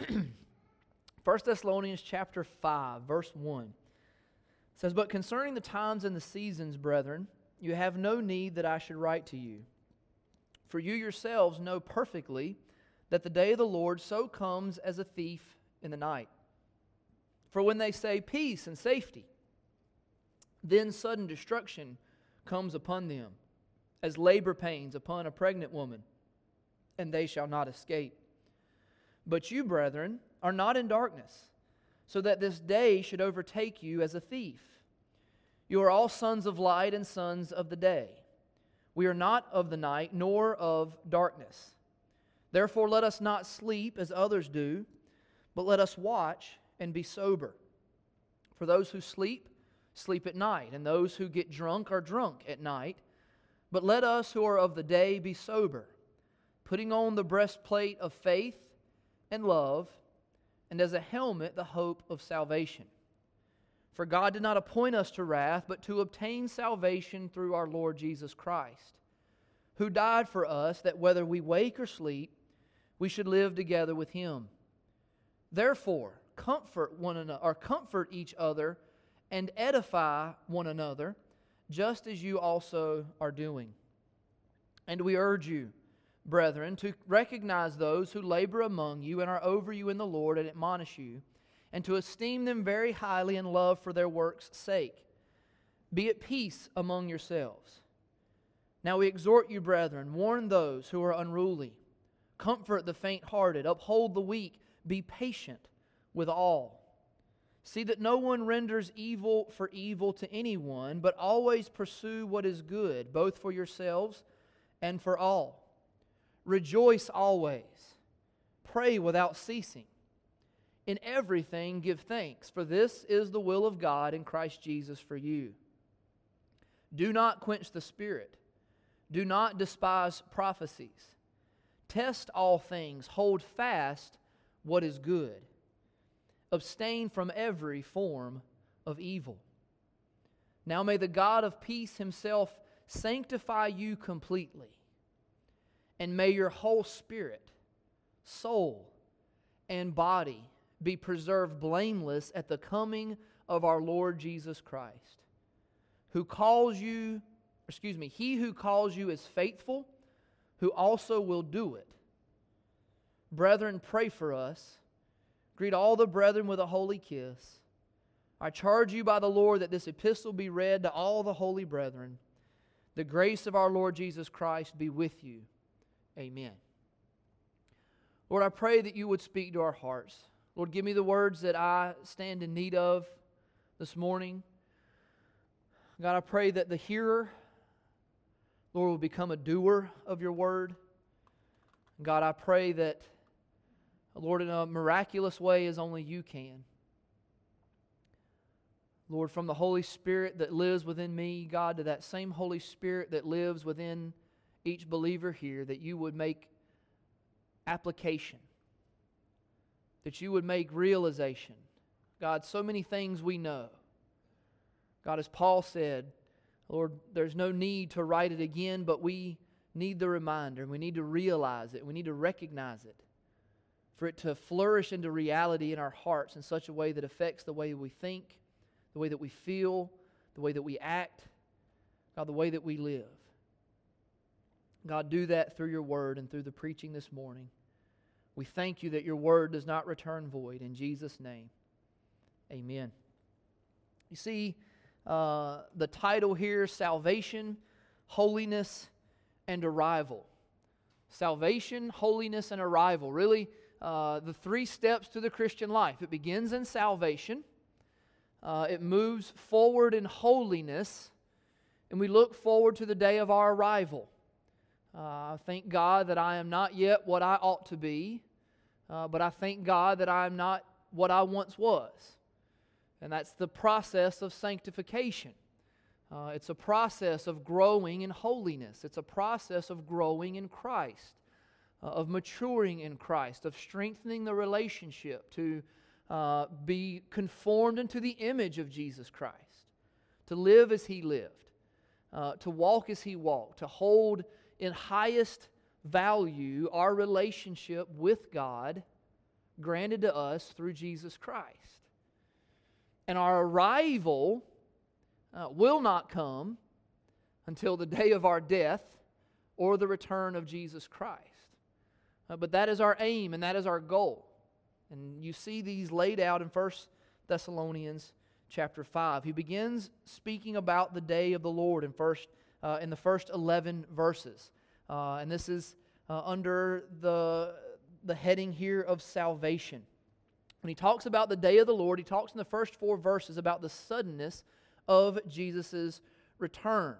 1 Thessalonians chapter 5, verse 1 says, But concerning the times and the seasons, brethren, you have no need that I should write to you. For you yourselves know perfectly that the day of the Lord so comes as a thief in the night. For when they say peace and safety, then sudden destruction comes upon them, as labor pains upon a pregnant woman, and they shall not escape. But you, brethren, are not in darkness, so that this day should overtake you as a thief. You are all sons of light and sons of the day. We are not of the night, nor of darkness. Therefore, let us not sleep as others do, but let us watch and be sober. For those who sleep, sleep at night, and those who get drunk are drunk at night. But let us who are of the day be sober, putting on the breastplate of faith and love, and as a helmet the hope of salvation. For God did not appoint us to wrath, but to obtain salvation through our Lord Jesus Christ, who died for us, that whether we wake or sleep, we should live together with him. Therefore, comfort one another, or comfort each other and edify one another, just as you also are doing. And we urge you, brethren, to recognize those who labor among you and are over you in the Lord and admonish you, and to esteem them very highly in love for their work's sake. Be at peace among yourselves. Now we exhort you, brethren, warn those who are unruly, comfort the faint hearted, uphold the weak, be patient with all. See that no one renders evil for evil to anyone, but always pursue what is good, both for yourselves and for all. Rejoice always. Pray without ceasing. In everything give thanks, for this is the will of God in Christ Jesus for you. Do not quench the Spirit. Do not despise prophecies. Test all things. Hold fast what is good abstain from every form of evil. Now may the God of peace himself sanctify you completely, and may your whole spirit, soul, and body be preserved blameless at the coming of our Lord Jesus Christ, who calls you, excuse me, he who calls you is faithful, who also will do it. Brethren, pray for us Greet all the brethren with a holy kiss. I charge you by the Lord that this epistle be read to all the holy brethren. The grace of our Lord Jesus Christ be with you. Amen. Lord, I pray that you would speak to our hearts. Lord, give me the words that I stand in need of this morning. God, I pray that the hearer, Lord, will become a doer of your word. God, I pray that Lord, in a miraculous way as only you can. Lord, from the Holy Spirit that lives within me, God, to that same Holy Spirit that lives within each believer here, that you would make application, that you would make realization. God, so many things we know. God, as Paul said, Lord, there's no need to write it again, but we need the reminder. We need to realize it. We need to recognize it for it to flourish into reality in our hearts in such a way that affects the way we think, the way that we feel, the way that we act, God, the way that we live. God, do that through your word and through the preaching this morning. We thank you that your word does not return void. In Jesus' name, amen. You see, uh, the title here Salvation, Holiness, and Arrival. Salvation, holiness, and arrival. Really, uh, the three steps to the Christian life. It begins in salvation, uh, it moves forward in holiness, and we look forward to the day of our arrival. Uh, thank God that I am not yet what I ought to be, uh, but I thank God that I am not what I once was. And that's the process of sanctification. Uh, it's a process of growing in holiness. It's a process of growing in Christ. Uh, of maturing in Christ, of strengthening the relationship, to uh, be conformed into the image of Jesus Christ, to live as He lived, uh, to walk as He walked, to hold in highest value our relationship with God granted to us through Jesus Christ. And our arrival uh, will not come until the day of our death or the return of Jesus Christ. Uh, but that is our aim and that is our goal. And you see these laid out in 1 Thessalonians chapter 5. He begins speaking about the day of the Lord in, first, uh, in the first 11 verses. Uh, and this is uh, under the, the heading here of salvation. When he talks about the day of the Lord, he talks in the first four verses about the suddenness of Jesus' return.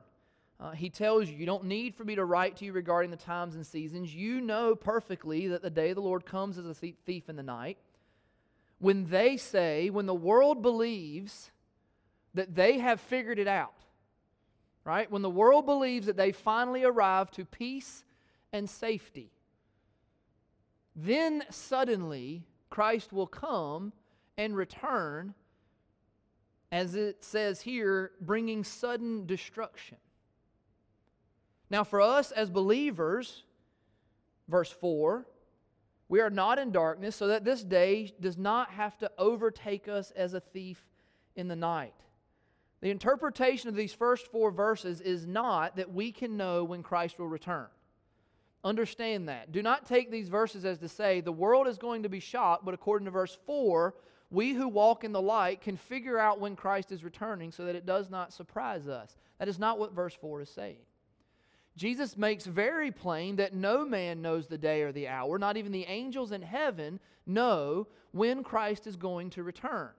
Uh, he tells you, You don't need for me to write to you regarding the times and seasons. You know perfectly that the day of the Lord comes as a thief in the night. When they say, when the world believes that they have figured it out, right? When the world believes that they finally arrived to peace and safety, then suddenly Christ will come and return, as it says here, bringing sudden destruction. Now, for us as believers, verse 4, we are not in darkness, so that this day does not have to overtake us as a thief in the night. The interpretation of these first four verses is not that we can know when Christ will return. Understand that. Do not take these verses as to say the world is going to be shocked, but according to verse 4, we who walk in the light can figure out when Christ is returning so that it does not surprise us. That is not what verse 4 is saying. Jesus makes very plain that no man knows the day or the hour, not even the angels in heaven know when Christ is going to return.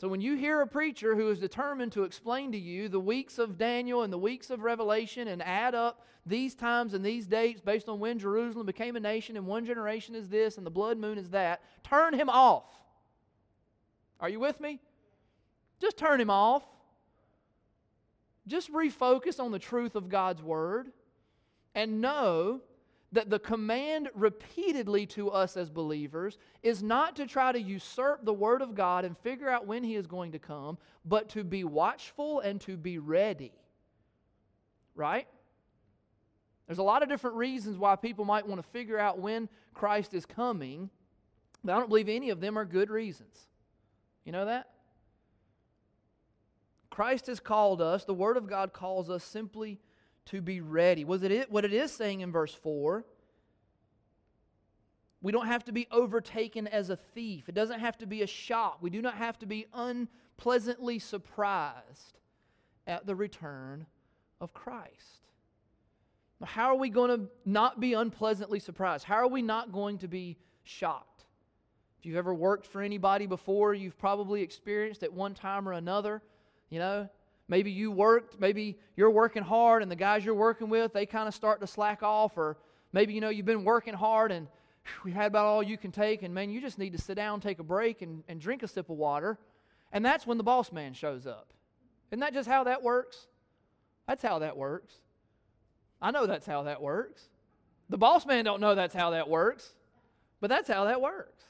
So when you hear a preacher who is determined to explain to you the weeks of Daniel and the weeks of Revelation and add up these times and these dates based on when Jerusalem became a nation and one generation is this and the blood moon is that, turn him off. Are you with me? Just turn him off. Just refocus on the truth of God's word and know that the command repeatedly to us as believers is not to try to usurp the Word of God and figure out when He is going to come, but to be watchful and to be ready. Right? There's a lot of different reasons why people might want to figure out when Christ is coming, but I don't believe any of them are good reasons. You know that? Christ has called us, the Word of God calls us simply to be ready. Was it what it is saying in verse 4? We don't have to be overtaken as a thief. It doesn't have to be a shock. We do not have to be unpleasantly surprised at the return of Christ. How are we going to not be unpleasantly surprised? How are we not going to be shocked? If you've ever worked for anybody before, you've probably experienced at one time or another you know, maybe you worked, maybe you're working hard and the guys you're working with, they kind of start to slack off, or maybe, you know, you've been working hard and we've had about all you can take, and man, you just need to sit down, take a break, and, and drink a sip of water. And that's when the boss man shows up. Isn't that just how that works? That's how that works. I know that's how that works. The boss man don't know that's how that works, but that's how that works.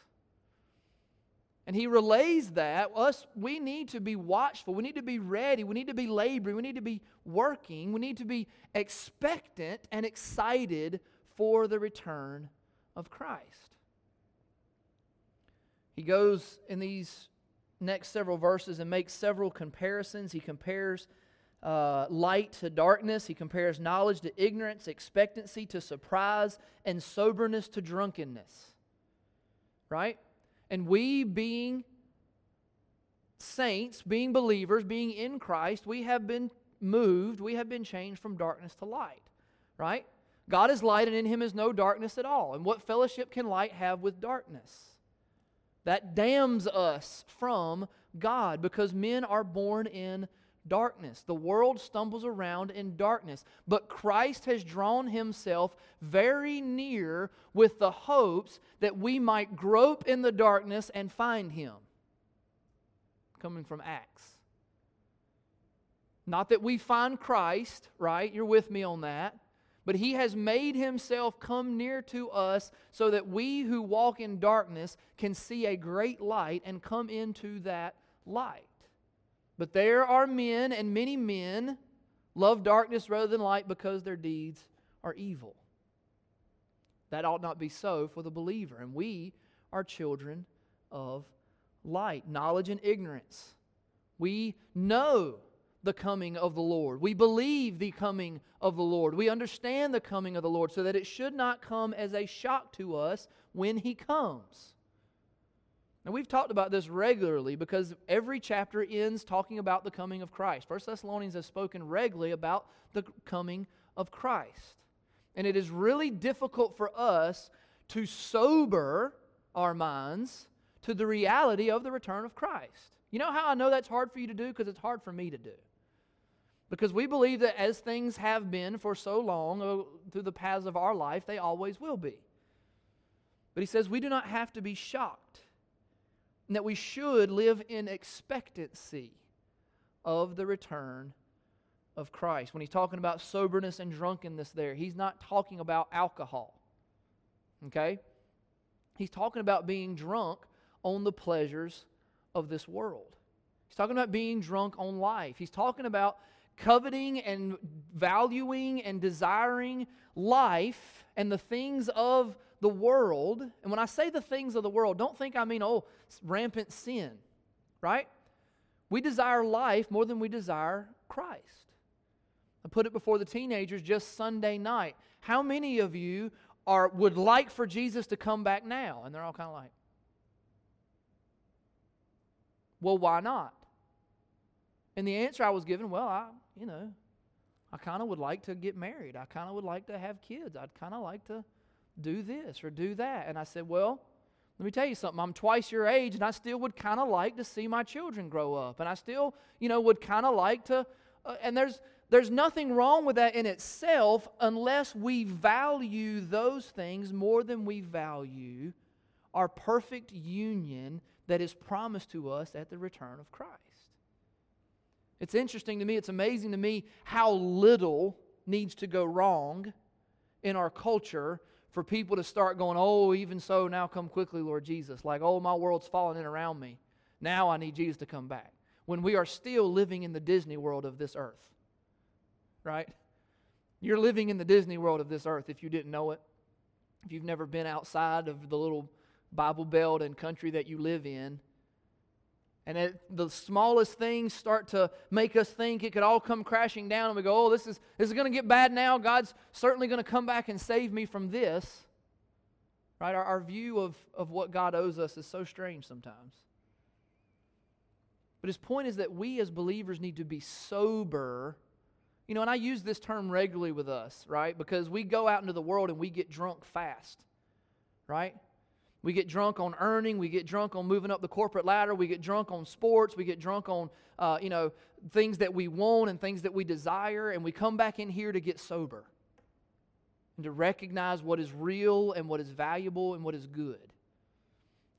And he relays that us we need to be watchful. We need to be ready. We need to be laboring. We need to be working. We need to be expectant and excited for the return of Christ. He goes in these next several verses and makes several comparisons. He compares uh, light to darkness, he compares knowledge to ignorance, expectancy to surprise, and soberness to drunkenness. Right? And we, being saints, being believers, being in Christ, we have been moved, we have been changed from darkness to light, right? God is light, and in him is no darkness at all. And what fellowship can light have with darkness? That damns us from God because men are born in darkness. The world stumbles around in darkness. But Christ has drawn himself very near with the hopes that we might grope in the darkness and find him. Coming from Acts. Not that we find Christ, right? You're with me on that. But he has made himself come near to us so that we who walk in darkness can see a great light and come into that light. But there are men, and many men love darkness rather than light because their deeds are evil. That ought not be so for the believer. And we are children of light. Knowledge and ignorance. We know the coming of the Lord. We believe the coming of the Lord. We understand the coming of the Lord so that it should not come as a shock to us when He comes. And we've talked about this regularly because every chapter ends talking about the coming of Christ. First Thessalonians has spoken regularly about the coming of Christ. And it is really difficult for us to sober our minds to the reality of the return of Christ. You know how I know that's hard for you to do? Because it's hard for me to do. Because we believe that as things have been for so long uh, through the paths of our life, they always will be. But he says we do not have to be shocked, and that we should live in expectancy of the return of Christ. When he's talking about soberness and drunkenness, there, he's not talking about alcohol. Okay? He's talking about being drunk on the pleasures of this world. He's talking about being drunk on life. He's talking about coveting and valuing and desiring life and the things of the world. And when I say the things of the world, don't think I mean, oh, rampant sin, right? We desire life more than we desire Christ. I put it before the teenagers just Sunday night. How many of you are would like for Jesus to come back now? And they're all kind of like, well, why not? And the answer I was given, well, I, you know, I kind of would like to get married. I kind of would like to have kids. I'd kind of like to do this or do that. And I said, well, let me tell you something. I'm twice your age, and I still would kind of like to see my children grow up. And I still, you know, would kind of like to. Uh, and there's there's nothing wrong with that in itself unless we value those things more than we value our perfect union that is promised to us at the return of Christ. It's interesting to me, it's amazing to me how little needs to go wrong in our culture for people to start going, Oh, even so, now come quickly, Lord Jesus. Like, oh, my world's falling in around me. Now I need Jesus to come back. When we are still living in the Disney world of this earth, right? You're living in the Disney world of this earth if you didn't know it. If you've never been outside of the little Bible Belt and country that you live in, and the smallest things start to make us think it could all come crashing down, and we go, oh, this is, this is going to get bad now. God's certainly going to come back and save me from this. Right? Our, our view of, of what God owes us is so strange sometimes. But his point is that we as believers need to be sober. You know, and I use this term regularly with us, right? Because we go out into the world and we get drunk fast, right? We get drunk on earning. We get drunk on moving up the corporate ladder. We get drunk on sports. We get drunk on, uh, you know, things that we want and things that we desire. And we come back in here to get sober and to recognize what is real and what is valuable and what is good.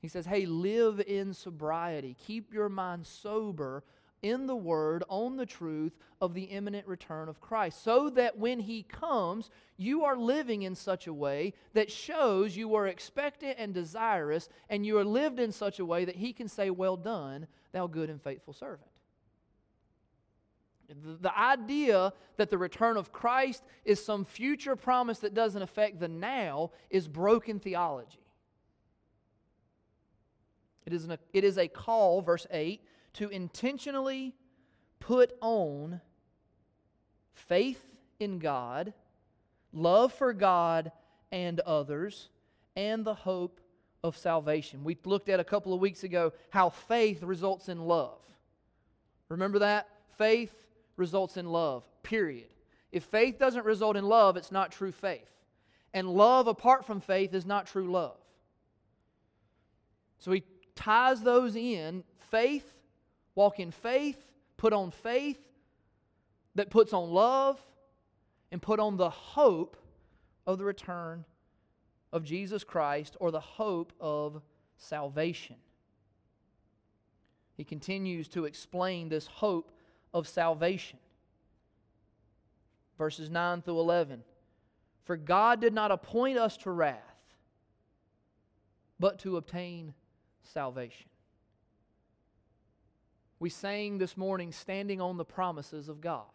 He says, hey, live in sobriety. Keep your mind sober in the Word on the truth of the imminent return of Christ, so that when He comes, you are living in such a way that shows you are expectant and desirous, and you are lived in such a way that He can say, Well done, thou good and faithful servant. The idea that the return of Christ is some future promise that doesn't affect the now is broken theology. It is, an, it is a call, verse 8, to intentionally put on faith in God, love for God and others, and the hope of salvation. We looked at a couple of weeks ago how faith results in love. Remember that? Faith results in love, period. If faith doesn't result in love, it's not true faith. And love apart from faith is not true love. So he ties those in faith Walk in faith, put on faith that puts on love, and put on the hope of the return of Jesus Christ or the hope of salvation. He continues to explain this hope of salvation. Verses 9 through 11. For God did not appoint us to wrath, but to obtain salvation. We sang this morning, Standing on the Promises of God.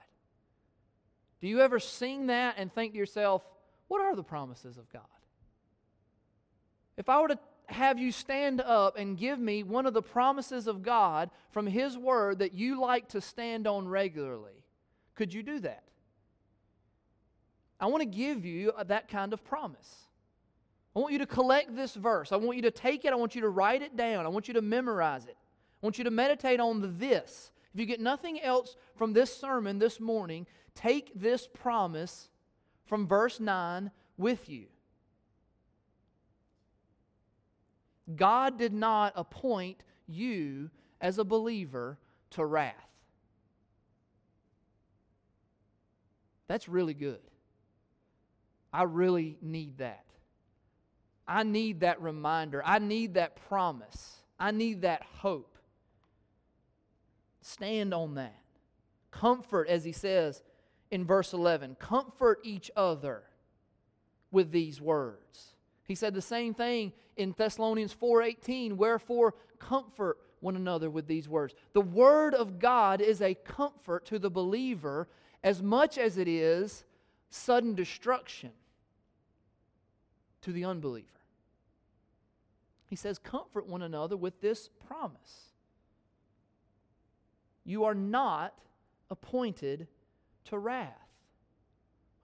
Do you ever sing that and think to yourself, what are the promises of God? If I were to have you stand up and give me one of the promises of God from His Word that you like to stand on regularly. Could you do that? I want to give you uh, that kind of promise. I want you to collect this verse. I want you to take it. I want you to write it down. I want you to memorize it. Want you to meditate on this. If you get nothing else from this sermon this morning, take this promise from verse 9 with you. God did not appoint you as a believer to wrath. That's really good. I really need that. I need that reminder. I need that promise. I need that hope. Stand on that. Comfort, as he says in verse 11, comfort each other with these words. He said the same thing in Thessalonians 4:18, wherefore comfort one another with these words. The word of God is a comfort to the believer as much as it is sudden destruction to the unbeliever. He says, Comfort one another with this promise. You are not appointed to wrath.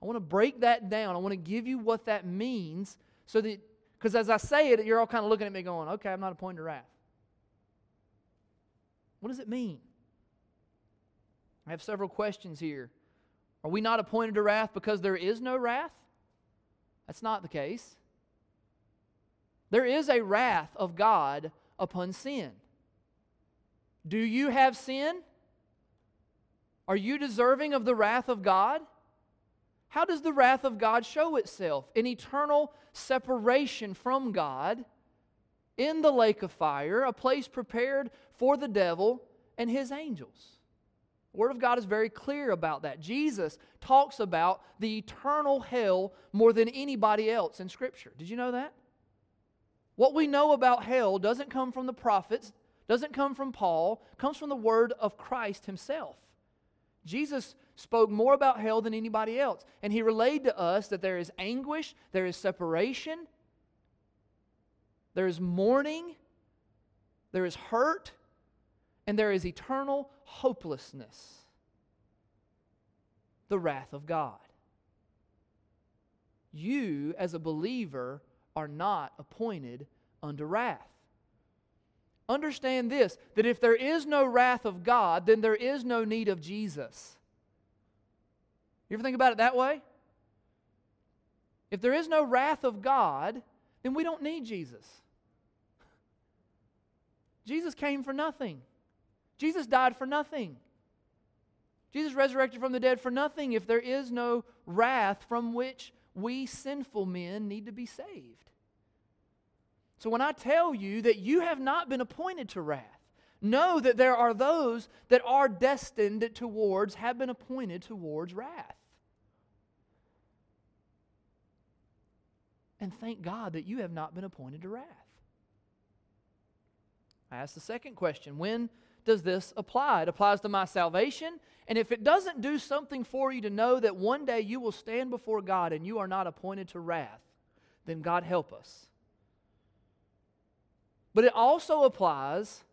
I want to break that down. I want to give you what that means so that, because as I say it, you're all kind of looking at me going, okay, I'm not appointed to wrath. What does it mean? I have several questions here. Are we not appointed to wrath because there is no wrath? That's not the case. There is a wrath of God upon sin. Do you have sin? Are you deserving of the wrath of God? How does the wrath of God show itself? In eternal separation from God in the lake of fire, a place prepared for the devil and his angels. The Word of God is very clear about that. Jesus talks about the eternal hell more than anybody else in Scripture. Did you know that? What we know about hell doesn't come from the prophets, doesn't come from Paul, comes from the word of Christ himself. Jesus spoke more about hell than anybody else, and he relayed to us that there is anguish, there is separation, there is mourning, there is hurt, and there is eternal hopelessness. The wrath of God. You, as a believer, are not appointed unto wrath. Understand this that if there is no wrath of God, then there is no need of Jesus. You ever think about it that way? If there is no wrath of God, then we don't need Jesus. Jesus came for nothing. Jesus died for nothing. Jesus resurrected from the dead for nothing if there is no wrath from which we sinful men need to be saved. So when I tell you that you have not been appointed to wrath, know that there are those that are destined towards, have been appointed towards wrath. And thank God that you have not been appointed to wrath. I ask the second question when does this apply? It applies to my salvation. And if it doesn't do something for you to know that one day you will stand before God and you are not appointed to wrath, then God help us. But it also applies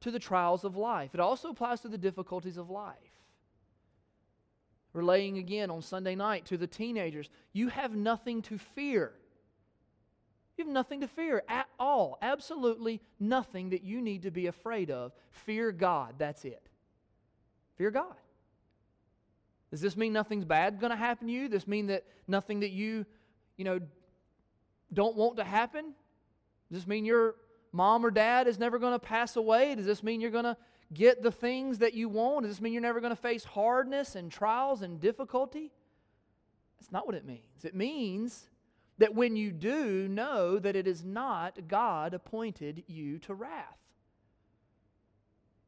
to the trials of life, it also applies to the difficulties of life. Relaying again on Sunday night to the teenagers, you have nothing to fear. You have nothing to fear at all. Absolutely nothing that you need to be afraid of. Fear God. That's it. Fear God. Does this mean nothing's bad going to happen to you? Does this mean that nothing that you, you know, don't want to happen? Does this mean your mom or dad is never going to pass away? Does this mean you're going to get the things that you want? Does this mean you're never going to face hardness and trials and difficulty? That's not what it means. It means that when you do, know that it is not God appointed you to wrath.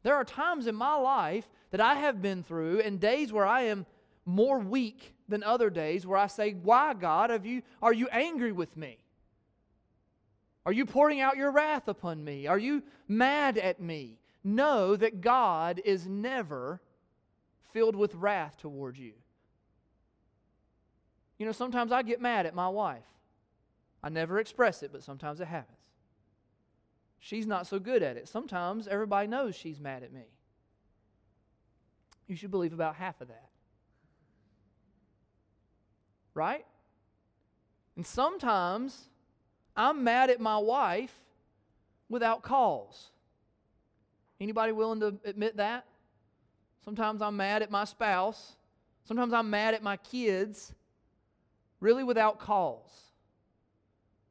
There are times in my life that I have been through and days where I am more weak than other days where I say, Why, God, have you, are you angry with me? Are you pouring out your wrath upon me? Are you mad at me? Know that God is never filled with wrath towards you. You know, sometimes I get mad at my wife. I never express it, but sometimes it happens. she's not so good at it. Sometimes everybody knows she's mad at me. You should believe about half of that. Right? And sometimes I'm mad at my wife without cause. Anybody willing to admit that? Sometimes I'm mad at my spouse. Sometimes I'm mad at my kids, really without cause.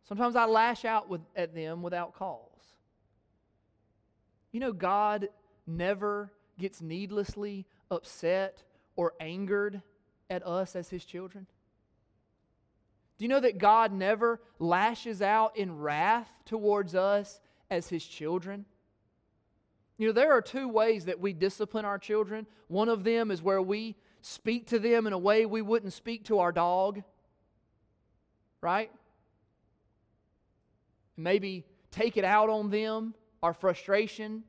Sometimes I lash out with, at them without cause. You know, God never gets needlessly upset or angered at us as His children. Do you know that God never lashes out in wrath towards us as His children? You know, there are two ways that we discipline our children. One of them is where we speak to them in a way we wouldn't speak to our dog, right? Maybe take it out on them, our frustration.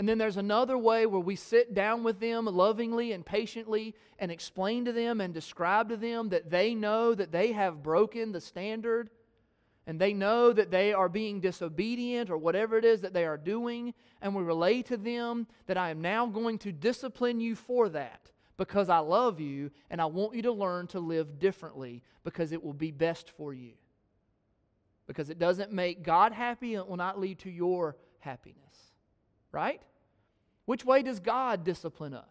And then there's another way where we sit down with them lovingly and patiently and explain to them and describe to them that they know that they have broken the standard and they know that they are being disobedient or whatever it is that they are doing, and we relay to them that I am now going to discipline you for that because I love you and I want you to learn to live differently because it will be best for you. Because it doesn't make God happy and it will not lead to your happiness. Right? Which way does God discipline us?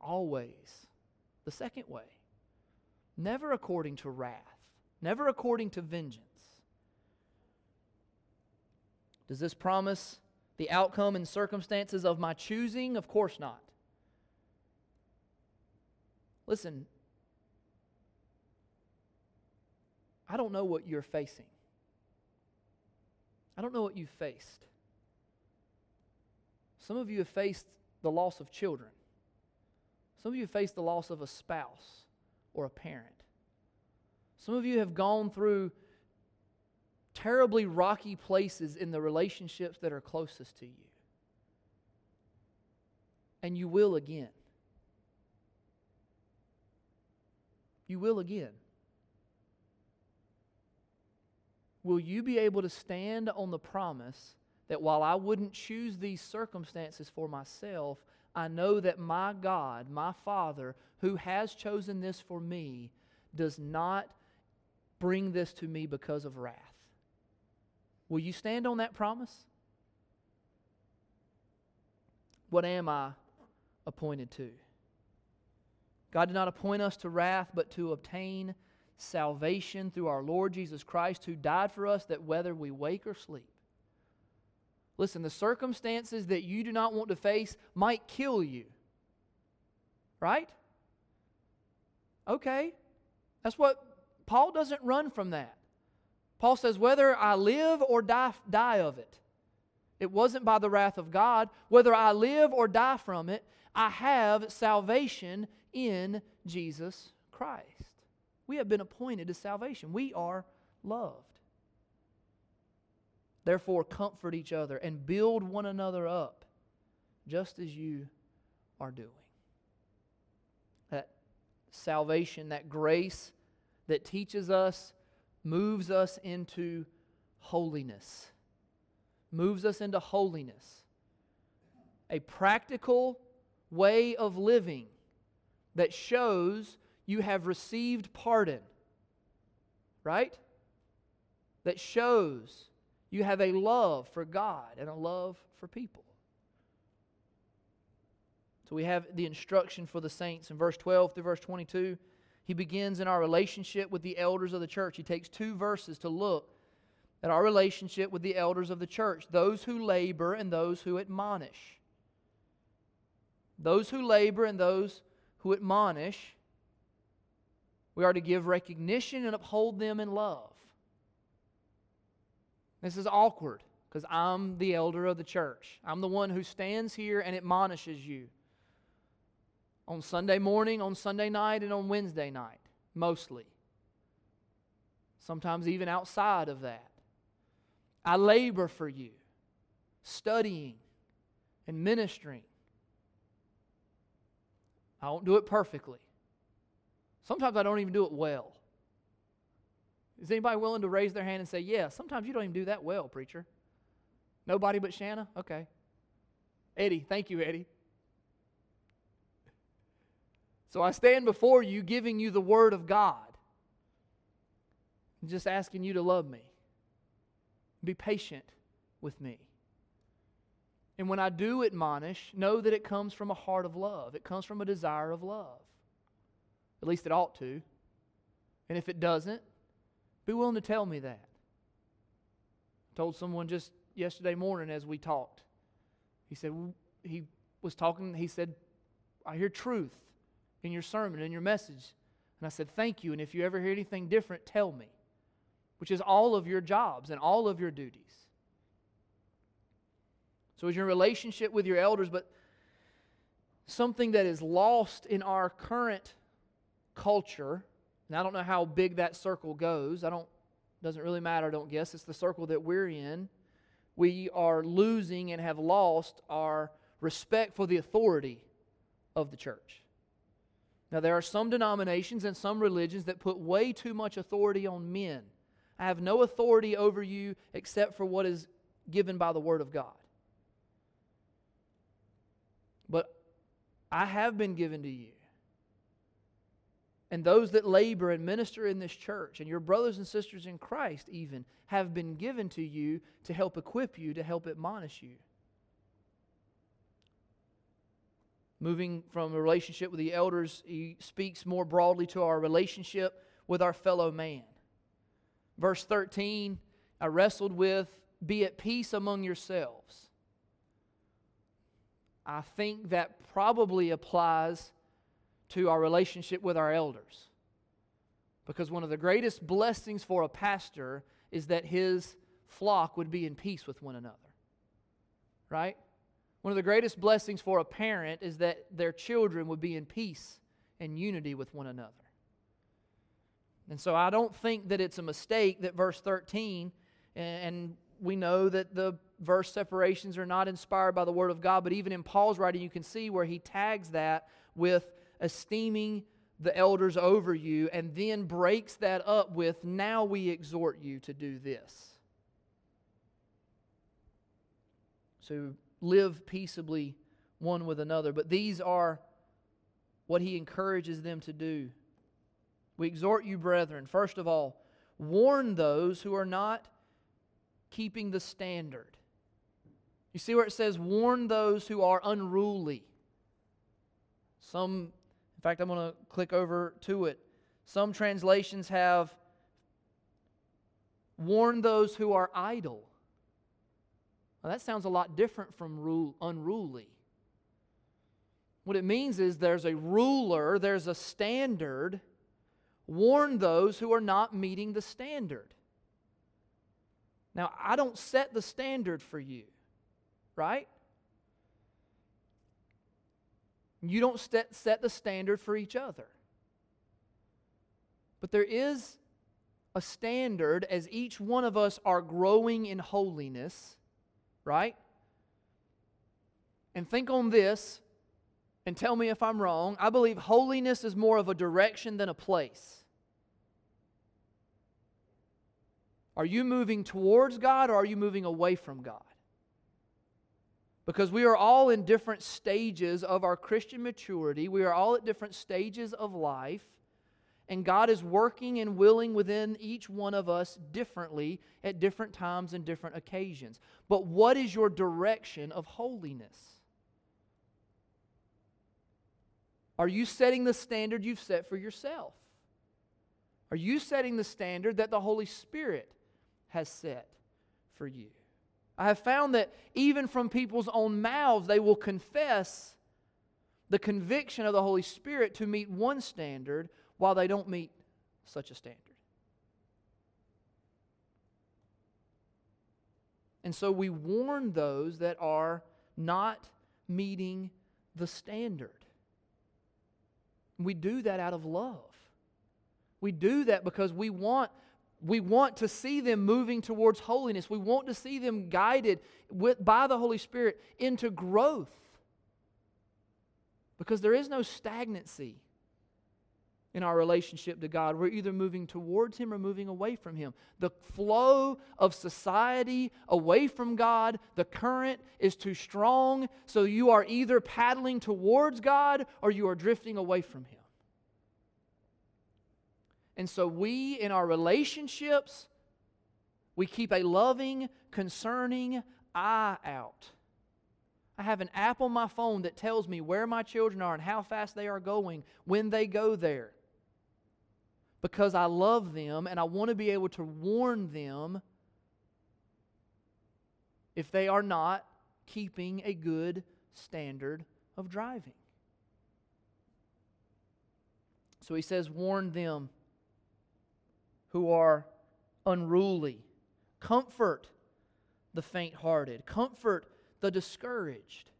Always the second way. Never according to wrath never according to vengeance. Does this promise the outcome and circumstances of my choosing? Of course not. Listen, I don't know what you're facing. I don't know what you've faced. Some of you have faced the loss of children. Some of you have faced the loss of a spouse or a parent. Some of you have gone through terribly rocky places in the relationships that are closest to you. And you will again. You will again. Will you be able to stand on the promise that while I wouldn't choose these circumstances for myself, I know that my God, my Father, who has chosen this for me, does not bring this to me because of wrath. Will you stand on that promise? What am I appointed to? God did not appoint us to wrath, but to obtain salvation through our Lord Jesus Christ, who died for us that whether we wake or sleep. Listen, the circumstances that you do not want to face might kill you. Right? Okay. That's what Paul doesn't run from that. Paul says, whether I live or die, die of it, it wasn't by the wrath of God. Whether I live or die from it, I have salvation in Jesus Christ. We have been appointed to salvation. We are loved. Therefore, comfort each other and build one another up, just as you are doing. That salvation, that grace, that teaches us, moves us into holiness. Moves us into holiness. A practical way of living that shows you have received pardon. Right? That shows you have a love for God and a love for people. So we have the instruction for the saints in verse 12 through verse 22. He begins in our relationship with the elders of the church. He takes two verses to look at our relationship with the elders of the church those who labor and those who admonish. Those who labor and those who admonish, we are to give recognition and uphold them in love. This is awkward because I'm the elder of the church. I'm the one who stands here and admonishes you on Sunday morning, on Sunday night, and on Wednesday night, mostly. Sometimes even outside of that. I labor for you, studying and ministering. I don't do it perfectly. Sometimes I don't even do it well. Is anybody willing to raise their hand and say, Yeah, sometimes you don't even do that well, preacher? Nobody but Shanna? Okay. Eddie, thank you, Eddie. So I stand before you giving you the word of God. just asking you to love me. Be patient with me. And when I do admonish, know that it comes from a heart of love. It comes from a desire of love. At least it ought to. And if it doesn't, be willing to tell me that. I told someone just yesterday morning as we talked. He said, he was talking, he said, I hear truth in your sermon, in your message. And I said, Thank you. And if you ever hear anything different, tell me, which is all of your jobs and all of your duties. So, is your relationship with your elders, but something that is lost in our current culture, and I don't know how big that circle goes. I don't, doesn't really matter, I don't guess. It's the circle that we're in. We are losing and have lost our respect for the authority of the church. Now, there are some denominations and some religions that put way too much authority on men. I have no authority over you except for what is given by the Word of God. But I have been given to you. And those that labor and minister in this church, and your brothers and sisters in Christ, even, have been given to you to help equip you, to help admonish you. Moving from a relationship with the elders, he speaks more broadly to our relationship with our fellow man. Verse 13, I wrestled with, be at peace among yourselves. I think that probably applies to our relationship with our elders. Because one of the greatest blessings for a pastor is that his flock would be in peace with one another. Right? One of the greatest blessings for a parent is that their children would be in peace and unity with one another. And so I don't think that it's a mistake that verse 13, and we know that the verse separations are not inspired by the Word of God, but even in Paul's writing, you can see where he tags that with esteeming the elders over you, and then breaks that up with, now we exhort you to do this. So live peaceably one with another. But these are what he encourages them to do. We exhort you, brethren, first of all, warn those who are not keeping the standard. You see where it says, warn those who are unruly. Some, in fact, I'm going to click over to it. Some translations have warn those who are idle. Now, that sounds a lot different from rule, unruly. What it means is there's a ruler, there's a standard. Warn those who are not meeting the standard. Now, I don't set the standard for you, right? You don't set, set the standard for each other. But there is a standard as each one of us are growing in holiness right? And think on this and tell me if I'm wrong. I believe holiness is more of a direction than a place. Are you moving towards God or are you moving away from God? Because we are all in different stages of our Christian maturity. We are all at different stages of life. And God is working and willing within each one of us differently at different times and different occasions. But what is your direction of holiness? Are you setting the standard you've set for yourself? Are you setting the standard that the Holy Spirit has set for you? I have found that even from people's own mouths, they will confess the conviction of the Holy Spirit to meet one standard while they don't meet such a standard. And so we warn those that are not meeting the standard. We do that out of love. We do that because we want we want to see them moving towards holiness. We want to see them guided with, by the Holy Spirit into growth. Because there is no stagnancy in our relationship to God. We're either moving towards Him or moving away from Him. The flow of society away from God, the current is too strong, so you are either paddling towards God or you are drifting away from Him. And so we, in our relationships, we keep a loving, concerning eye out. I have an app on my phone that tells me where my children are and how fast they are going when they go there because I love them and I want to be able to warn them if they are not keeping a good standard of driving. So he says, warn them who are unruly, comfort the faint hearted, comfort the discouraged.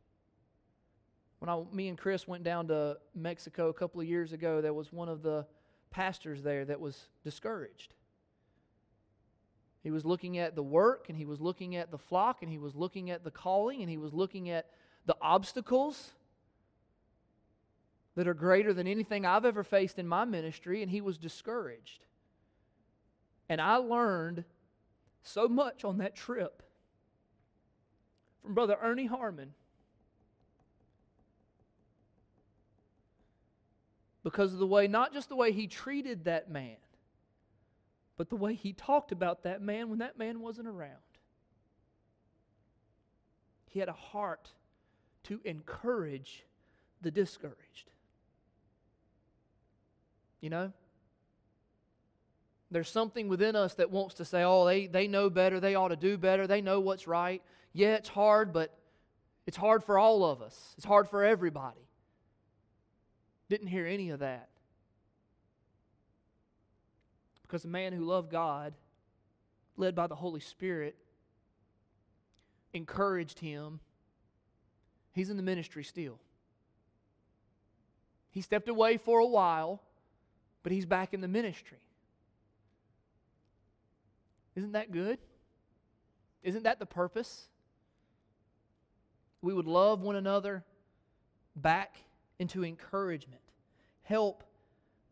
When I, me and Chris went down to Mexico a couple of years ago, there was one of the pastors there that was discouraged. He was looking at the work and he was looking at the flock and he was looking at the calling and he was looking at the obstacles that are greater than anything I've ever faced in my ministry and he was discouraged. And I learned so much on that trip from Brother Ernie Harmon because of the way, not just the way he treated that man, but the way he talked about that man when that man wasn't around. He had a heart to encourage the discouraged. You know? There's something within us that wants to say, oh, they, they know better, they ought to do better, they know what's right. Yeah, it's hard, but it's hard for all of us, it's hard for everybody. Didn't hear any of that. Because a man who loved God, led by the Holy Spirit, encouraged him. He's in the ministry still. He stepped away for a while, but he's back in the ministry. Isn't that good? Isn't that the purpose? We would love one another back into encouragement. Help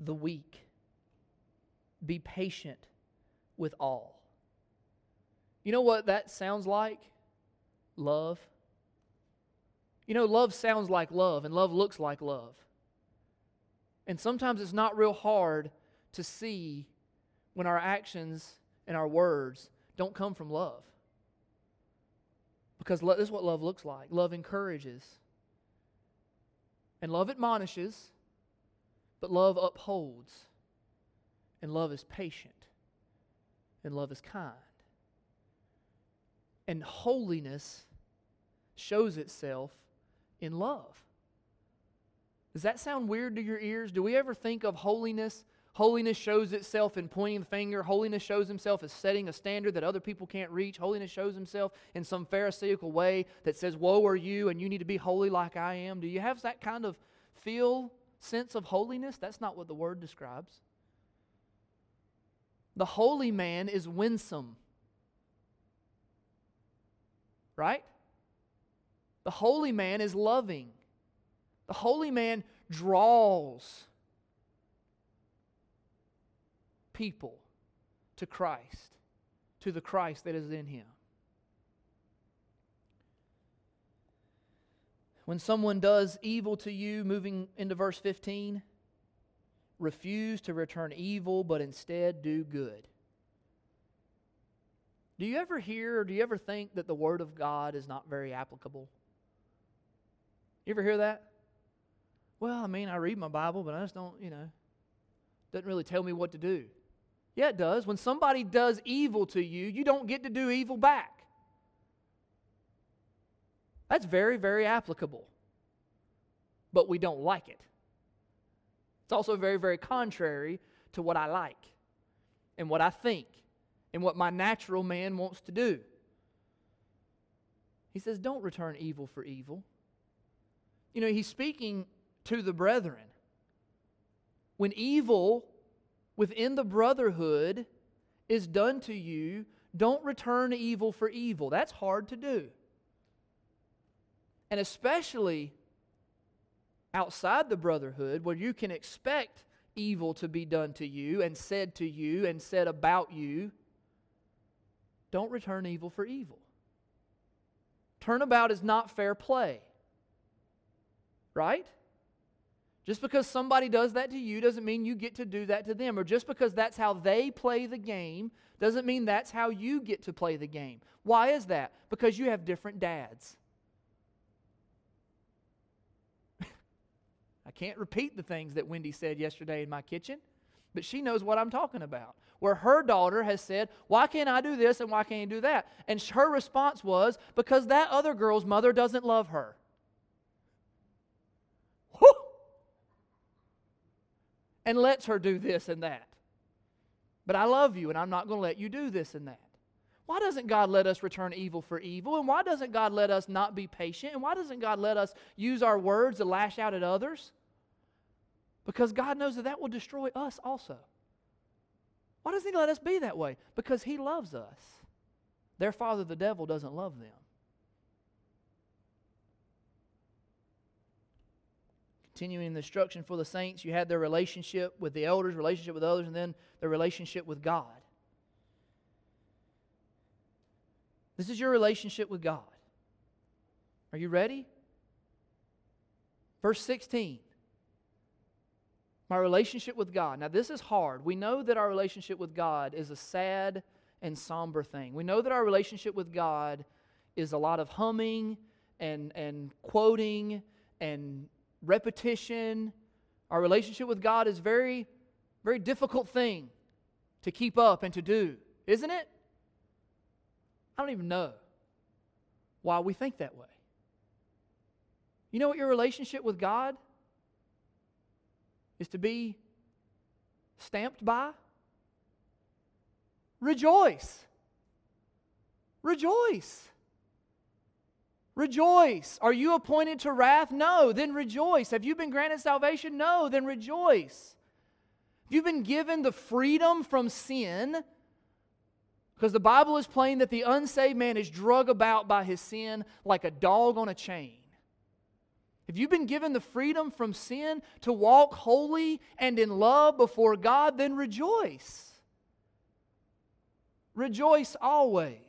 the weak. Be patient with all. You know what that sounds like? Love. You know, love sounds like love, and love looks like love. And sometimes it's not real hard to see when our actions and our words don't come from love. Because this is what love looks like love encourages, and love admonishes, but love upholds. And love is patient. And love is kind. And holiness shows itself in love. Does that sound weird to your ears? Do we ever think of holiness Holiness shows itself in pointing the finger. Holiness shows himself as setting a standard that other people can't reach. Holiness shows himself in some Pharisaical way that says, Woe are you, and you need to be holy like I am. Do you have that kind of feel, sense of holiness? That's not what the word describes. The holy man is winsome. Right? The holy man is loving. The holy man draws people to Christ, to the Christ that is in him. When someone does evil to you, moving into verse 15, refuse to return evil, but instead do good. Do you ever hear or do you ever think that the Word of God is not very applicable? You ever hear that? Well, I mean, I read my Bible, but I just don't, you know, doesn't really tell me what to do. Yeah, it does. When somebody does evil to you, you don't get to do evil back. That's very, very applicable. But we don't like it. It's also very, very contrary to what I like and what I think and what my natural man wants to do. He says, Don't return evil for evil. You know, he's speaking to the brethren. When evil within the brotherhood is done to you, don't return evil for evil. That's hard to do. And especially outside the brotherhood, where you can expect evil to be done to you and said to you and said about you, don't return evil for evil. Turnabout is not fair play. Right? Just because somebody does that to you doesn't mean you get to do that to them. Or just because that's how they play the game doesn't mean that's how you get to play the game. Why is that? Because you have different dads. I can't repeat the things that Wendy said yesterday in my kitchen, but she knows what I'm talking about. Where her daughter has said, Why can't I do this and why can't you do that? And her response was, Because that other girl's mother doesn't love her. And lets her do this and that. But I love you and I'm not going to let you do this and that. Why doesn't God let us return evil for evil? And why doesn't God let us not be patient? And why doesn't God let us use our words to lash out at others? Because God knows that that will destroy us also. Why doesn't He let us be that way? Because He loves us. Their father, the devil, doesn't love them. Continuing the instruction for the saints, you had their relationship with the elders, relationship with others, and then their relationship with God. This is your relationship with God. Are you ready? Verse 16. My relationship with God. Now, this is hard. We know that our relationship with God is a sad and somber thing. We know that our relationship with God is a lot of humming and, and quoting and repetition. Our relationship with God is very, very difficult thing to keep up and to do, isn't it? I don't even know why we think that way. You know what your relationship with God is to be stamped by? Rejoice. Rejoice. Rejoice. Are you appointed to wrath? No, then rejoice. Have you been granted salvation? No, then rejoice. Have you been given the freedom from sin? Because the Bible is plain that the unsaved man is drug about by his sin like a dog on a chain. Have you been given the freedom from sin to walk holy and in love before God? Then rejoice. Rejoice always.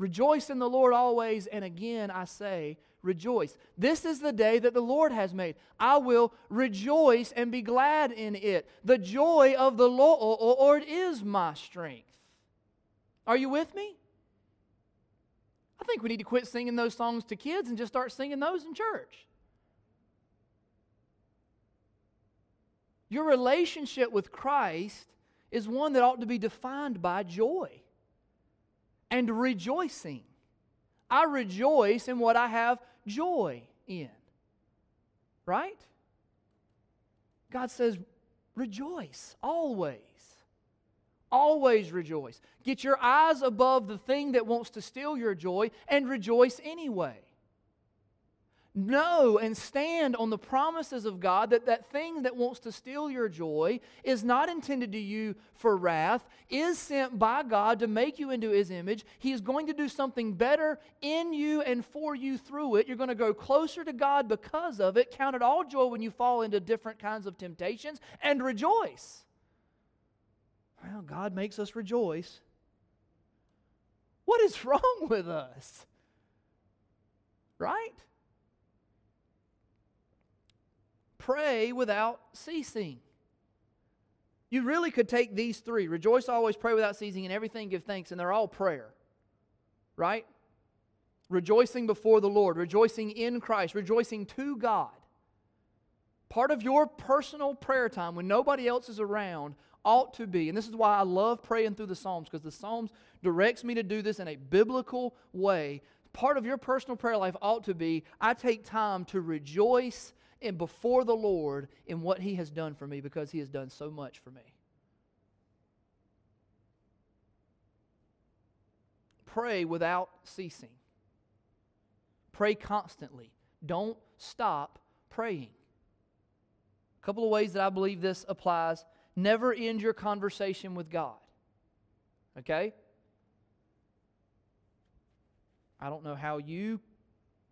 Rejoice in the Lord always, and again I say, rejoice. This is the day that the Lord has made. I will rejoice and be glad in it. The joy of the Lord is my strength. Are you with me? I think we need to quit singing those songs to kids and just start singing those in church. Your relationship with Christ is one that ought to be defined by joy and rejoicing. I rejoice in what I have joy in. Right? God says, rejoice always. Always rejoice. Get your eyes above the thing that wants to steal your joy and rejoice anyway know and stand on the promises of God that that thing that wants to steal your joy is not intended to you for wrath, is sent by God to make you into His image. He is going to do something better in you and for you through it. You're going to go closer to God because of it. Count it all joy when you fall into different kinds of temptations and rejoice. Well, God makes us rejoice. What is wrong with us? Right? Pray without ceasing. You really could take these three rejoice always, pray without ceasing, and everything give thanks, and they're all prayer. Right? Rejoicing before the Lord, rejoicing in Christ, rejoicing to God. Part of your personal prayer time when nobody else is around ought to be, and this is why I love praying through the Psalms, because the Psalms directs me to do this in a biblical way. Part of your personal prayer life ought to be I take time to rejoice and before the Lord in what He has done for me because He has done so much for me. Pray without ceasing. Pray constantly. Don't stop praying. A couple of ways that I believe this applies. Never end your conversation with God. Okay? I don't know how you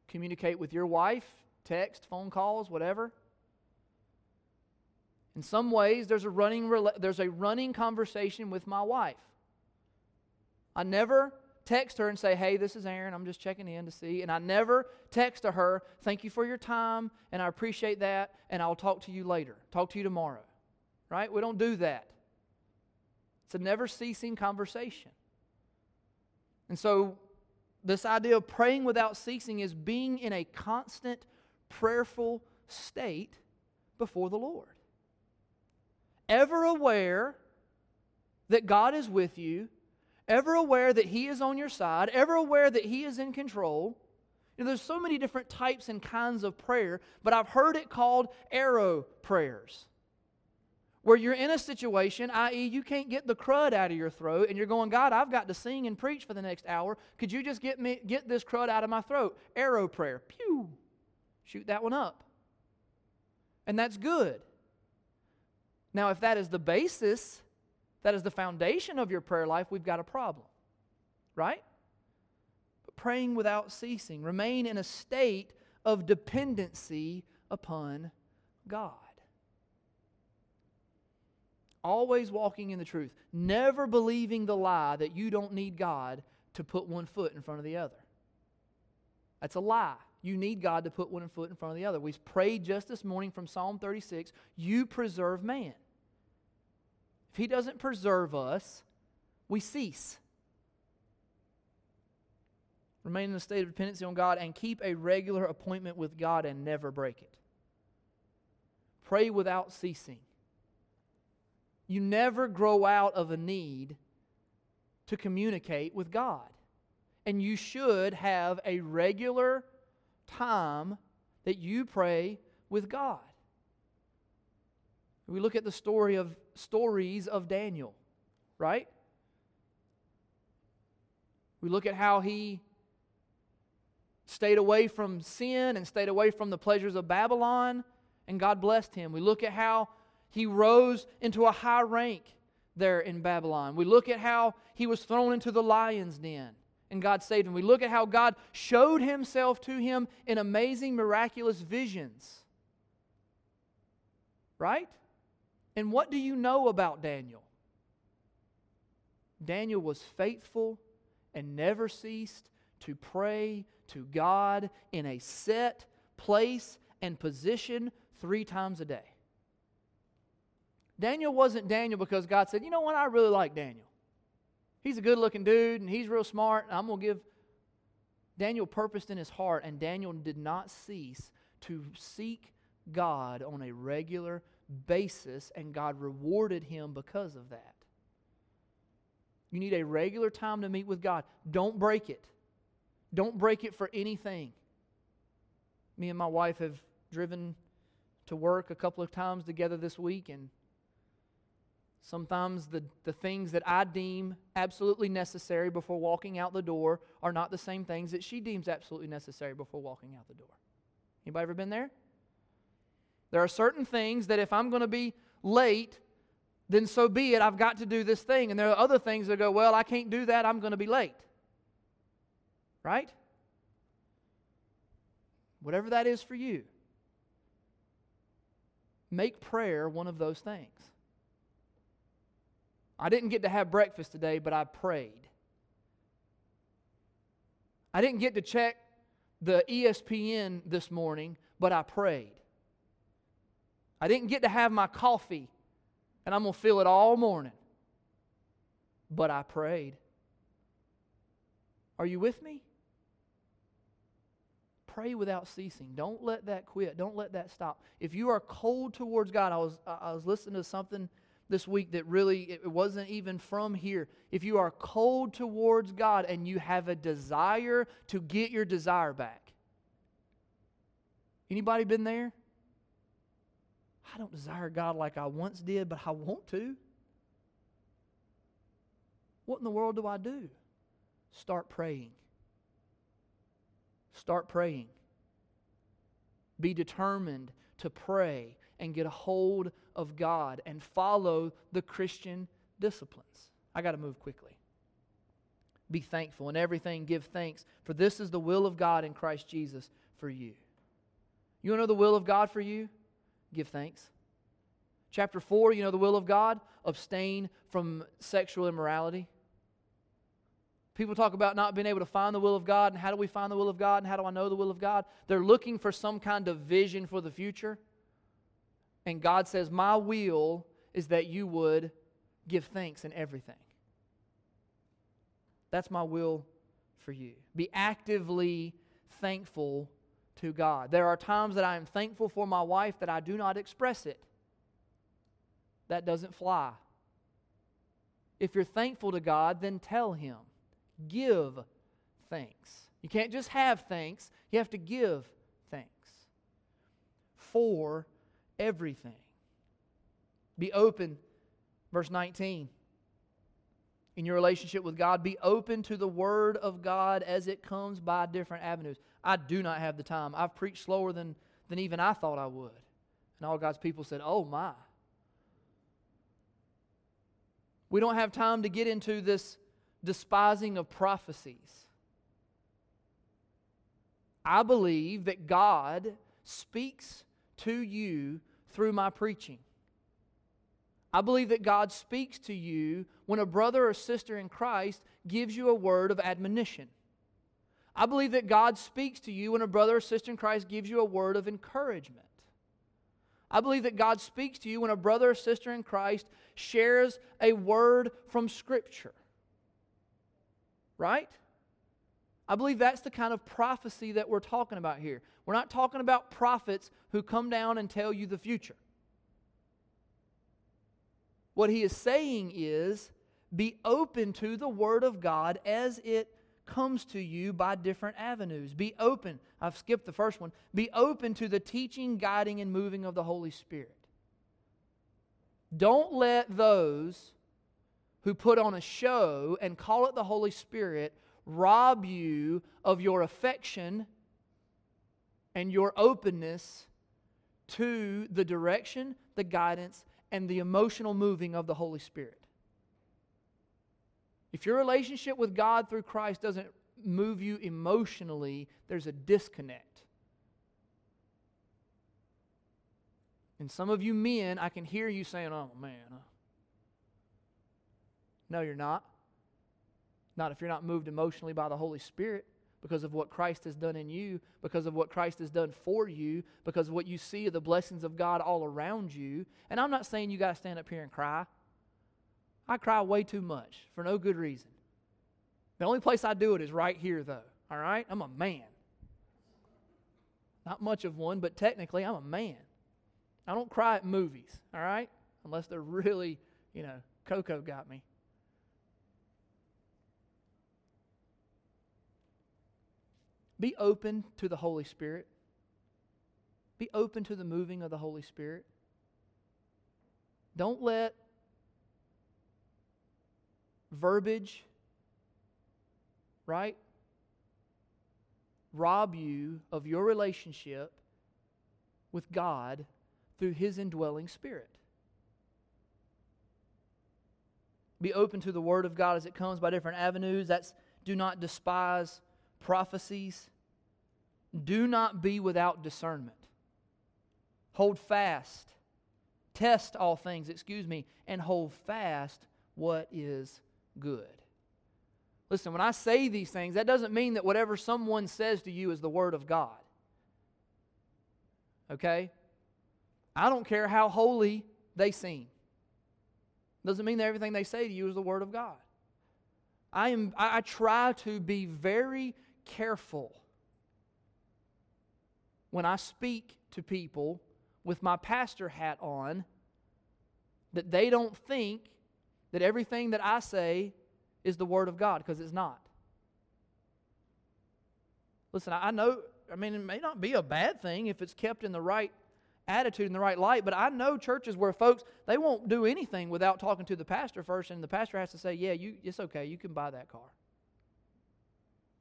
communicate with your wife text, phone calls, whatever. In some ways, there's a running, there's a running conversation with my wife. I never text her and say, Hey, this is Aaron. I'm just checking in to see. And I never text to her, Thank you for your time, and I appreciate that, and I'll talk to you later. Talk to you tomorrow. Right? We don't do that. It's a never ceasing conversation. And so, this idea of praying without ceasing is being in a constant prayerful state before the Lord. Ever aware that God is with you, ever aware that He is on your side, ever aware that He is in control. You know, there's so many different types and kinds of prayer, but I've heard it called arrow prayers where you're in a situation, i.e., you can't get the crud out of your throat, and you're going, God, I've got to sing and preach for the next hour. Could you just get me get this crud out of my throat? Arrow prayer. Pew. Shoot that one up. And that's good. Now, if that is the basis, that is the foundation of your prayer life, we've got a problem. Right? But praying without ceasing, remain in a state of dependency upon God always walking in the truth, never believing the lie that you don't need God to put one foot in front of the other. That's a lie. You need God to put one foot in front of the other. We prayed just this morning from Psalm 36 you preserve man. If he doesn't preserve us, we cease. Remain in a state of dependency on God and keep a regular appointment with God and never break it. Pray without ceasing. You never grow out of a need to communicate with God. And you should have a regular time that you pray with God. We look at the story of stories of Daniel, right? We look at how he stayed away from sin and stayed away from the pleasures of Babylon, and God blessed him. We look at how he rose into a high rank there in Babylon. We look at how he was thrown into the lion's den and God saved him. We look at how God showed himself to him in amazing, miraculous visions. Right? And what do you know about Daniel? Daniel was faithful and never ceased to pray to God in a set place and position three times a day. Daniel wasn't Daniel because God said, you know what, I really like Daniel. He's a good looking dude and he's real smart. I'm going to give Daniel purposed in his heart, and Daniel did not cease to seek God on a regular basis, and God rewarded him because of that. You need a regular time to meet with God. Don't break it. Don't break it for anything. Me and my wife have driven to work a couple of times together this week, and Sometimes the, the things that I deem absolutely necessary before walking out the door are not the same things that she deems absolutely necessary before walking out the door. Anybody ever been there? There are certain things that if I'm going to be late, then so be it. I've got to do this thing. And there are other things that go, well, I can't do that. I'm going to be late. Right? Whatever that is for you. Make prayer one of those things. I didn't get to have breakfast today, but I prayed. I didn't get to check the ESPN this morning, but I prayed. I didn't get to have my coffee, and I'm going to feel it all morning, but I prayed. Are you with me? Pray without ceasing. Don't let that quit. Don't let that stop. If you are cold towards God, I was, I was listening to something this week that really it wasn't even from here. If you are cold towards God and you have a desire to get your desire back. Anybody been there? I don't desire God like I once did, but I want to. What in the world do I do? Start praying. Start praying. Be determined to pray and get a hold of God and follow the Christian disciplines. I got to move quickly. Be thankful in everything, give thanks, for this is the will of God in Christ Jesus for you. You know the will of God for you? Give thanks. Chapter 4, you know the will of God? Abstain from sexual immorality. People talk about not being able to find the will of God, and how do we find the will of God, and how do I know the will of God? They're looking for some kind of vision for the future. And God says, My will is that you would give thanks in everything. That's my will for you. Be actively thankful to God. There are times that I am thankful for my wife that I do not express it. That doesn't fly. If you're thankful to God, then tell Him. Give thanks. You can't just have thanks, you have to give thanks for everything. Be open, verse 19 in your relationship with God. Be open to the Word of God as it comes by different avenues. I do not have the time. I've preached slower than, than even I thought I would. And all God's people said, Oh my. We don't have time to get into this despising of prophecies. I believe that God speaks to you through my preaching. I believe that God speaks to you when a brother or sister in Christ gives you a word of admonition. I believe that God speaks to you when a brother or sister in Christ gives you a word of encouragement. I believe that God speaks to you when a brother or sister in Christ shares a word from Scripture. Right? I believe that's the kind of prophecy that we're talking about here. We're not talking about prophets who come down and tell you the future. What he is saying is be open to the Word of God as it comes to you by different avenues. Be open. I've skipped the first one. Be open to the teaching, guiding, and moving of the Holy Spirit. Don't let those who put on a show and call it the Holy Spirit rob you of your affection and your openness to the direction, the guidance, and the emotional moving of the Holy Spirit. If your relationship with God through Christ doesn't move you emotionally, there's a disconnect. And some of you men, I can hear you saying, oh man. Uh, no, you're not. Not if you're not moved emotionally by the Holy Spirit because of what Christ has done in you, because of what Christ has done for you, because of what you see of the blessings of God all around you. And I'm not saying you got to stand up here and cry. I cry way too much for no good reason. The only place I do it is right here, though. All right? I'm a man. Not much of one, but technically, I'm a man. I don't cry at movies, all right? Unless they're really, you know, Coco got me. Be open to the Holy Spirit. Be open to the moving of the Holy Spirit. Don't let verbiage, right, rob you of your relationship with God through His indwelling Spirit. Be open to the Word of God as it comes by different avenues. That's do not despise prophecies. Do not be without discernment. Hold fast. Test all things, excuse me, and hold fast what is good. Listen, when I say these things, that doesn't mean that whatever someone says to you is the Word of God. Okay? I don't care how holy they seem. Doesn't mean that everything they say to you is the Word of God. I, am, I, I try to be very careful when I speak to people with my pastor hat on that they don't think that everything that I say is the Word of God, because it's not. Listen, I know, I mean, it may not be a bad thing if it's kept in the right attitude in the right light, but I know churches where folks, they won't do anything without talking to the pastor first, and the pastor has to say, Yeah, you, it's okay, you can buy that car.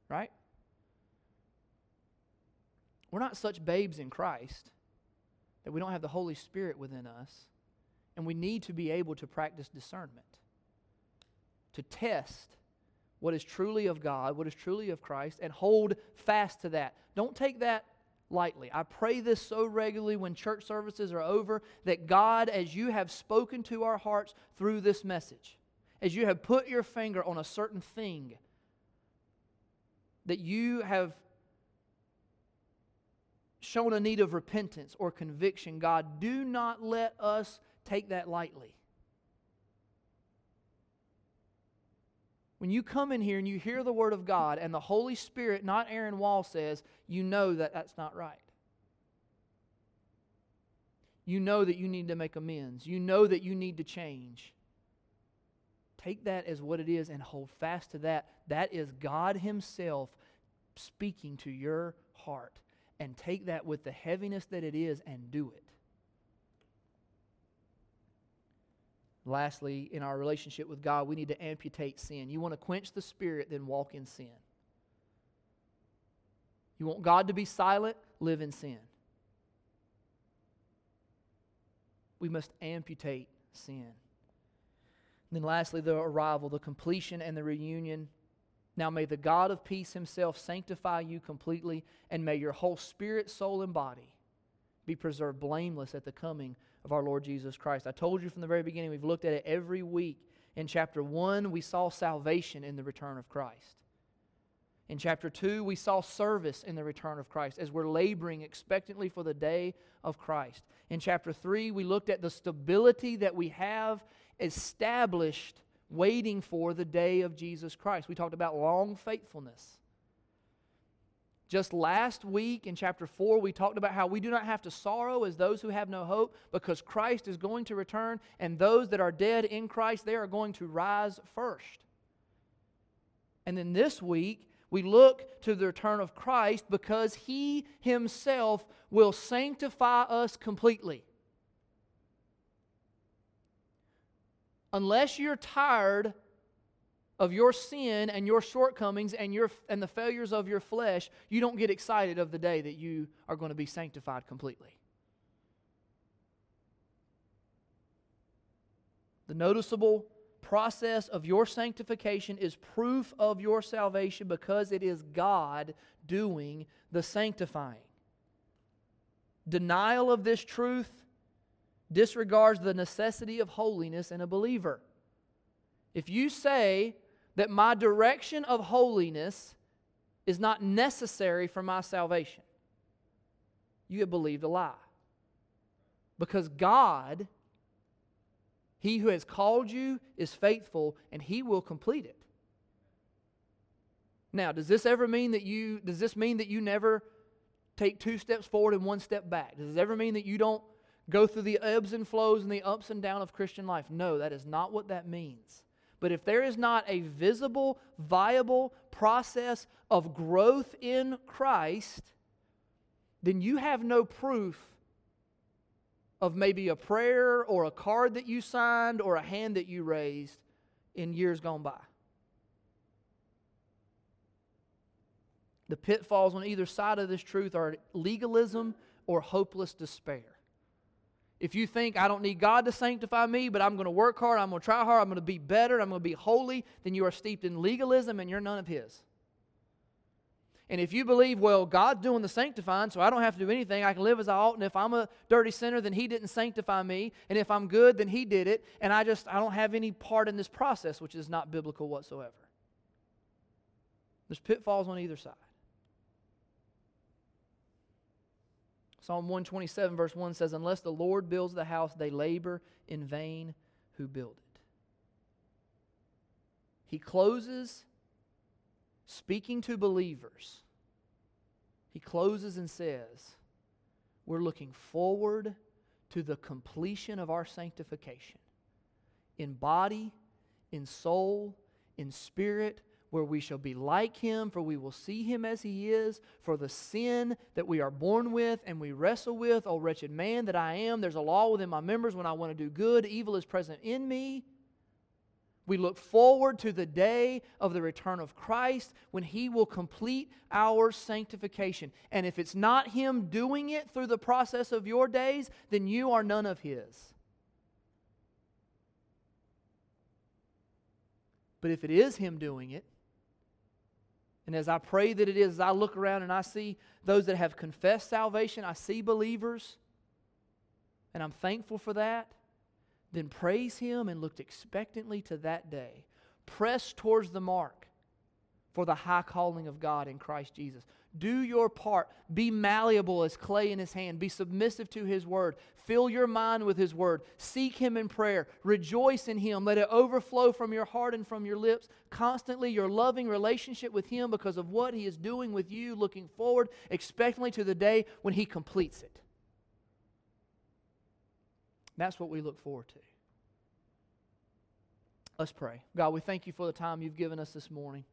Right? We're not such babes in Christ that we don't have the Holy Spirit within us, and we need to be able to practice discernment, to test what is truly of God, what is truly of Christ, and hold fast to that. Don't take that lightly. I pray this so regularly when church services are over that God, as you have spoken to our hearts through this message, as you have put your finger on a certain thing that you have shown a need of repentance or conviction, God, do not let us take that lightly. When you come in here and you hear the Word of God and the Holy Spirit, not Aaron Wall, says, you know that that's not right. You know that you need to make amends. You know that you need to change. Take that as what it is and hold fast to that. That is God Himself speaking to your heart. And take that with the heaviness that it is and do it. Lastly, in our relationship with God, we need to amputate sin. You want to quench the spirit, then walk in sin. You want God to be silent, live in sin. We must amputate sin. And then, lastly, the arrival, the completion, and the reunion. Now, may the God of peace himself sanctify you completely, and may your whole spirit, soul, and body be preserved blameless at the coming of our Lord Jesus Christ. I told you from the very beginning, we've looked at it every week. In chapter 1, we saw salvation in the return of Christ. In chapter 2, we saw service in the return of Christ as we're laboring expectantly for the day of Christ. In chapter 3, we looked at the stability that we have established waiting for the day of Jesus Christ. We talked about long faithfulness. Just last week in chapter 4, we talked about how we do not have to sorrow as those who have no hope because Christ is going to return, and those that are dead in Christ, they are going to rise first. And then this week, we look to the return of Christ because he himself will sanctify us completely. Unless you're tired of your sin and your shortcomings and, your, and the failures of your flesh, you don't get excited of the day that you are going to be sanctified completely. The noticeable process of your sanctification is proof of your salvation because it is God doing the sanctifying. Denial of this truth disregards the necessity of holiness in a believer. If you say that my direction of holiness is not necessary for my salvation, you have believed a lie. Because God he who has called you is faithful, and he will complete it. Now, does this ever mean that you does this mean that you never take two steps forward and one step back? Does it ever mean that you don't go through the ebbs and flows and the ups and downs of Christian life? No, that is not what that means. But if there is not a visible, viable process of growth in Christ, then you have no proof of maybe a prayer or a card that you signed or a hand that you raised in years gone by. The pitfalls on either side of this truth are legalism or hopeless despair. If you think I don't need God to sanctify me, but I'm going to work hard, I'm going to try hard, I'm going to be better, I'm going to be holy, then you are steeped in legalism and you're none of His. And if you believe, well, God's doing the sanctifying, so I don't have to do anything, I can live as I ought, and if I'm a dirty sinner, then He didn't sanctify me, and if I'm good, then He did it, and I just, I don't have any part in this process, which is not biblical whatsoever. There's pitfalls on either side. Psalm 127, verse 1 says, Unless the Lord builds the house, they labor in vain who build it. He closes speaking to believers, he closes and says, We're looking forward to the completion of our sanctification in body, in soul, in spirit, where we shall be like him, for we will see him as he is. For the sin that we are born with and we wrestle with, O wretched man that I am, there's a law within my members when I want to do good, evil is present in me. We look forward to the day of the return of Christ when He will complete our sanctification. And if it's not Him doing it through the process of your days, then you are none of His. But if it is Him doing it, And as I pray that it is, as I look around and I see those that have confessed salvation, I see believers, and I'm thankful for that, then praise Him and look expectantly to that day. Press towards the mark for the high calling of God in Christ Jesus. Do your part. Be malleable as clay in his hand. Be submissive to his word. Fill your mind with his word. Seek him in prayer. Rejoice in him. Let it overflow from your heart and from your lips. Constantly, your loving relationship with him because of what he is doing with you, looking forward expectantly to the day when he completes it. That's what we look forward to. Let's pray. God, we thank you for the time you've given us this morning.